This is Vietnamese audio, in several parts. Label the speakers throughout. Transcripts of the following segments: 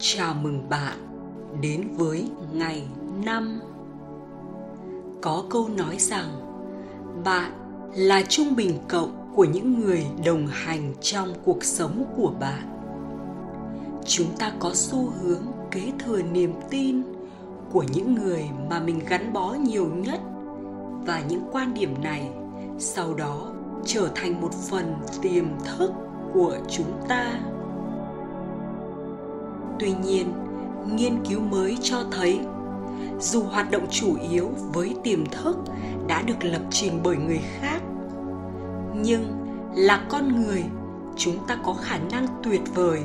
Speaker 1: Chào mừng bạn đến với ngày năm. Có câu nói rằng, bạn là trung bình cộng của những người đồng hành trong cuộc sống của bạn. Chúng ta có xu hướng kế thừa niềm tin của những người mà mình gắn bó nhiều nhất và những quan điểm này sau đó trở thành một phần tiềm thức của chúng ta tuy nhiên, nghiên cứu mới cho thấy, dù hoạt động chủ yếu với tiềm thức đã được lập trình bởi người khác, nhưng là con người, chúng ta có khả năng tuyệt vời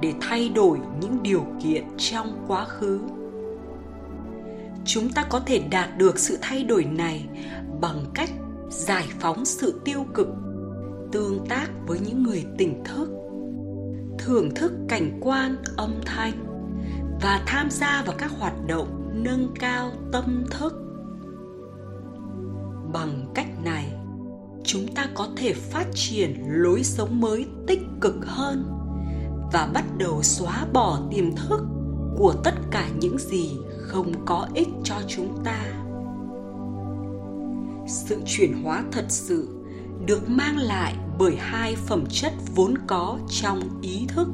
Speaker 1: để thay đổi những điều kiện trong quá khứ. Chúng ta có thể đạt được sự thay đổi này bằng cách giải phóng sự tiêu cực, tương tác với những người tỉnh thức thưởng thức cảnh quan, âm thanh và tham gia vào các hoạt động nâng cao tâm thức. Bằng cách này, chúng ta có thể phát triển lối sống mới tích cực hơn và bắt đầu xóa bỏ tiềm thức của tất cả những gì không có ích cho chúng ta. Sự chuyển hóa thật sự được mang lại bởi hai phẩm chất vốn có trong ý thức.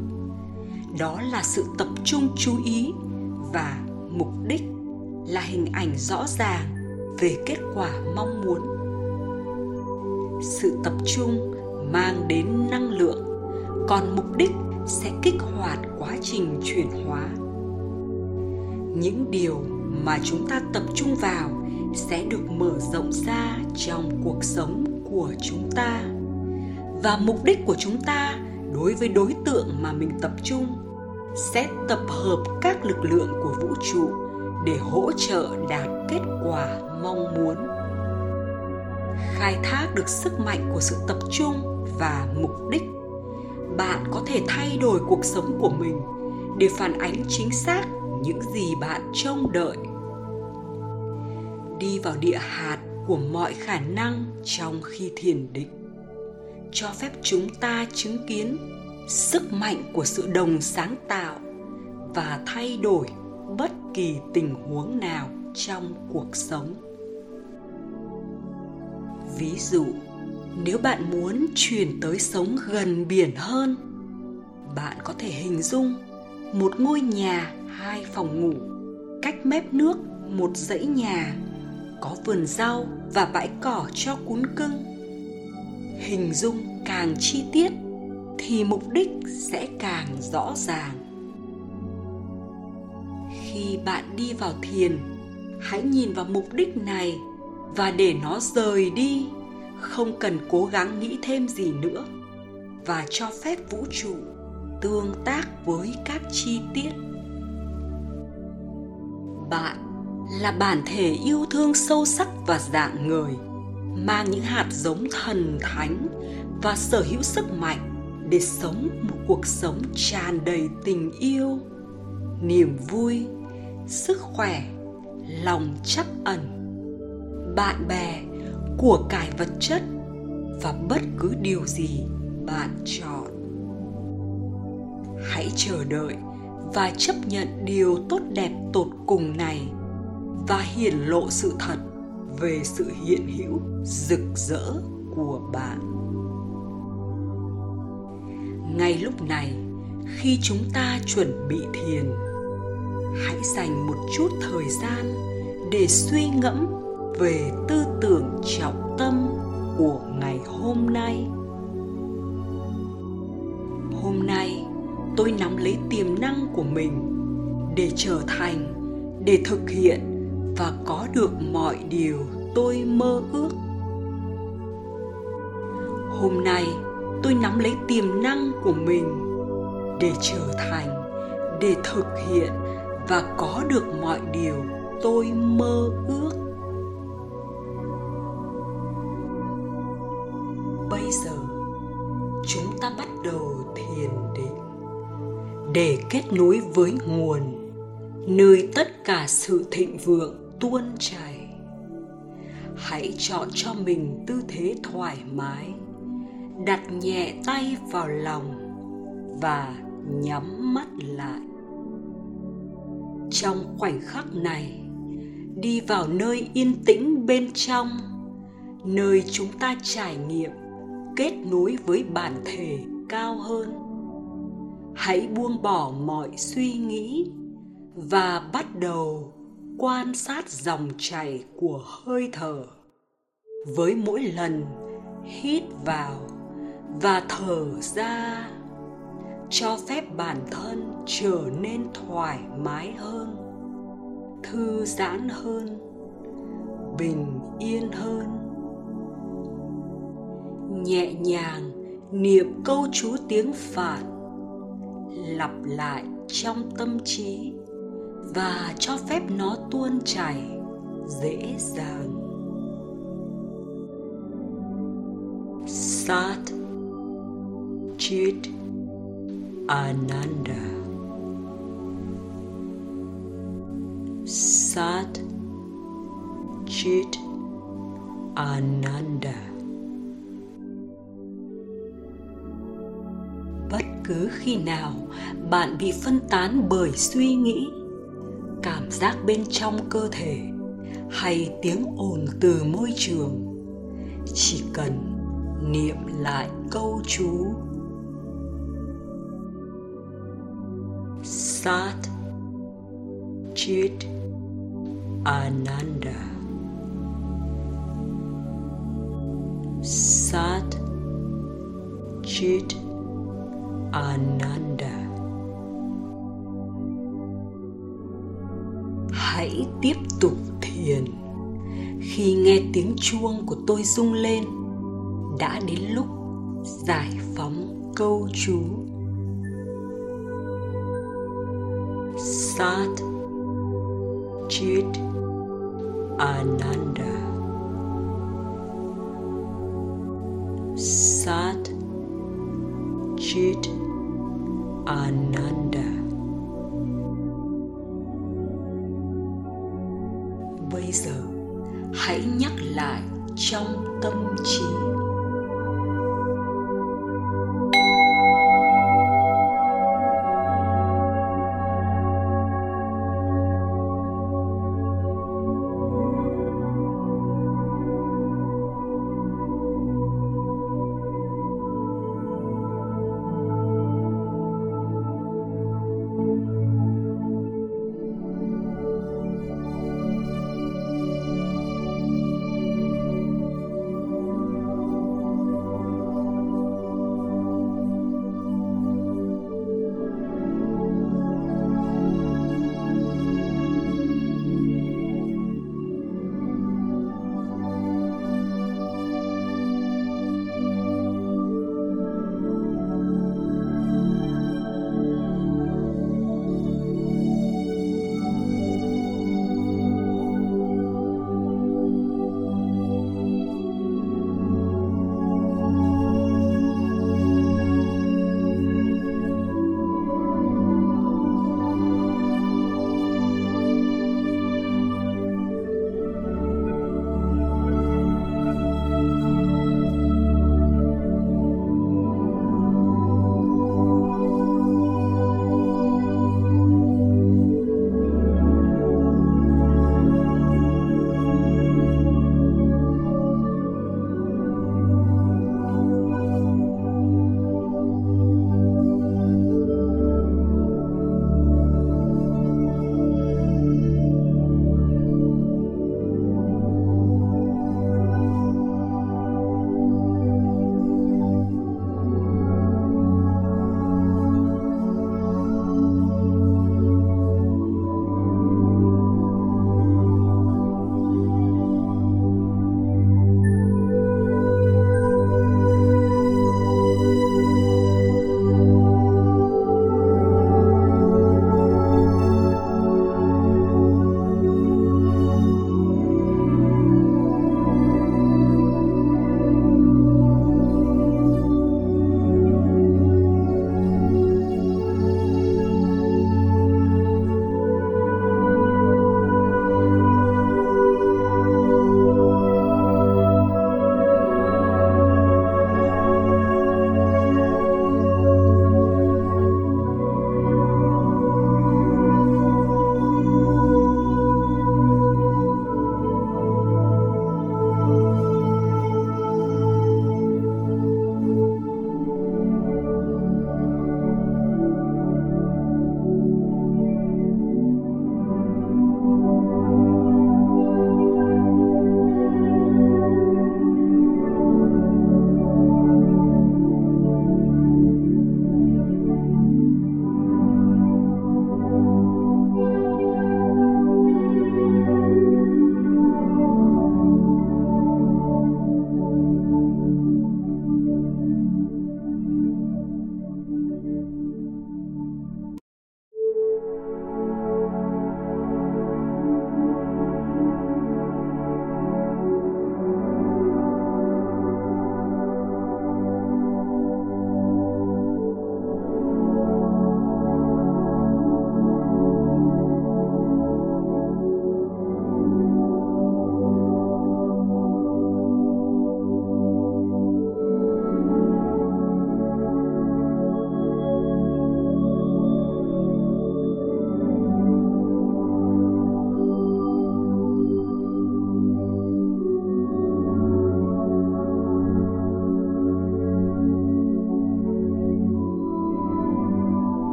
Speaker 1: Đó là sự tập trung chú ý và mục đích là hình ảnh rõ ràng về kết quả mong muốn. Sự tập trung mang đến năng lượng, còn mục đích sẽ kích hoạt quá trình chuyển hóa. Những điều mà chúng ta tập trung vào sẽ được mở rộng ra trong cuộc sống của chúng ta. Và mục đích của chúng ta đối với đối tượng mà mình tập trung sẽ tập hợp các lực lượng của vũ trụ để hỗ trợ đạt kết quả mong muốn. Khai thác được sức mạnh của sự tập trung và mục đích, bạn có thể thay đổi cuộc sống của mình để phản ánh chính xác những gì bạn trông đợi. Đi vào địa hạt của mọi khả năng trong khi thiền định, cho phép chúng ta chứng kiến sức mạnh của sự đồng sáng tạo và thay đổi bất kỳ tình huống nào trong cuộc sống. Ví dụ, nếu bạn muốn chuyển tới sống gần biển hơn, bạn có thể hình dung một ngôi nhà hai phòng ngủ, cách mép nước một dãy nhà có vườn rau và bãi cỏ cho cún cưng. Hình dung càng chi tiết thì mục đích sẽ càng rõ ràng. Khi bạn đi vào thiền, hãy nhìn vào mục đích này và để nó rời đi, không cần cố gắng nghĩ thêm gì nữa và cho phép vũ trụ tương tác với các chi tiết. Là bản thể yêu thương sâu sắc và dạng người, mang những hạt giống thần thánh và sở hữu sức mạnh để sống một cuộc sống tràn đầy tình yêu, niềm vui, sức khỏe, lòng chắc ẩn, bạn bè của cải vật chất và bất cứ điều gì bạn chọn. Hãy chờ đợi và chấp nhận điều tốt đẹp tột cùng này và hiển lộ sự thật về sự hiện hữu rực rỡ của bạn. Ngay lúc này, khi chúng ta chuẩn bị thiền, hãy dành một chút thời gian để suy ngẫm về tư tưởng trọng tâm của ngày hôm nay. Hôm nay, tôi nắm lấy tiềm năng của mình để trở thành, để thực hiện và có được mọi điều tôi mơ ước. Hôm nay, tôi nắm lấy tiềm năng của mình để trở thành, để thực hiện và có được mọi điều tôi mơ ước. Bây giờ, chúng ta bắt đầu thiền định để kết nối với nguồn, nơi tất cả sự thịnh vượng tuôn chảy. Hãy chọn cho mình tư thế thoải mái, đặt nhẹ tay vào lòng và nhắm mắt lại. Trong khoảnh khắc này, đi vào nơi yên tĩnh bên trong, nơi chúng ta trải nghiệm, kết nối với bản thể cao hơn. Hãy buông bỏ mọi suy nghĩ và bắt đầu quan sát dòng chảy của hơi thở. Với mỗi lần hít vào và thở ra, cho phép bản thân trở nên thoải mái hơn, thư giãn hơn, bình yên hơn. Nhẹ nhàng niệm câu chú tiếng phạt lặp lại trong tâm trí và cho phép nó tuôn chảy dễ dàng. Sat chit ananda. Sat chit ananda. Bất cứ khi nào bạn bị phân tán bởi suy nghĩ cảm giác bên trong cơ thể hay tiếng ồn từ môi trường. Chỉ cần niệm lại câu chú. Sat chit ananda. Sat chit ananda. Hãy tiếp tục thiền. Khi nghe tiếng chuông của tôi rung lên, đã đến lúc giải phóng câu chú. Sat chit ananda. Sat chit ananda.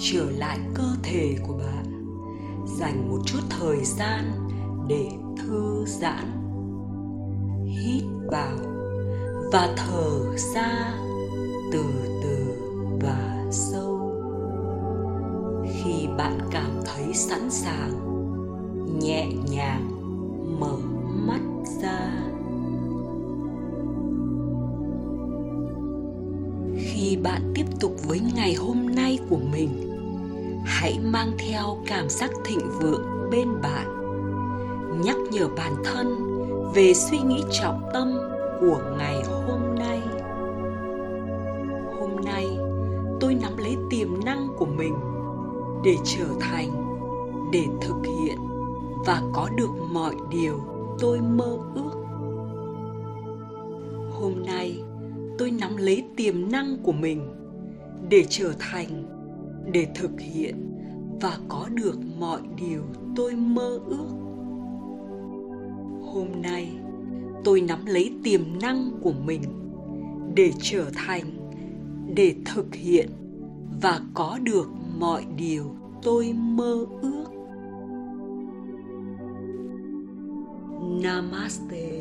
Speaker 1: Trở lại cơ thể của bạn. Dành một chút thời gian để thư giãn. Hít vào và thở ra từ từ và sâu. Khi bạn cảm thấy sẵn sàng, nhẹ nhàng mở mắt ra. Khi bạn tiếp tục với ngày hôm nay của mình, hãy mang theo cảm giác thịnh vượng bên bạn. Nhắc nhở bản thân về suy nghĩ trọng tâm của ngày hôm nay. Hôm nay, tôi nắm lấy tiềm năng của mình để trở thành, để thực hiện và có được mọi điều tôi mơ ước. Hôm nay tôi nắm lấy tiềm năng của mình để trở thành, để thực hiện và có được mọi điều tôi mơ ước. Hôm nay, tôi nắm lấy tiềm năng của mình để trở thành, để thực hiện và có được mọi điều tôi mơ ước. Namaste.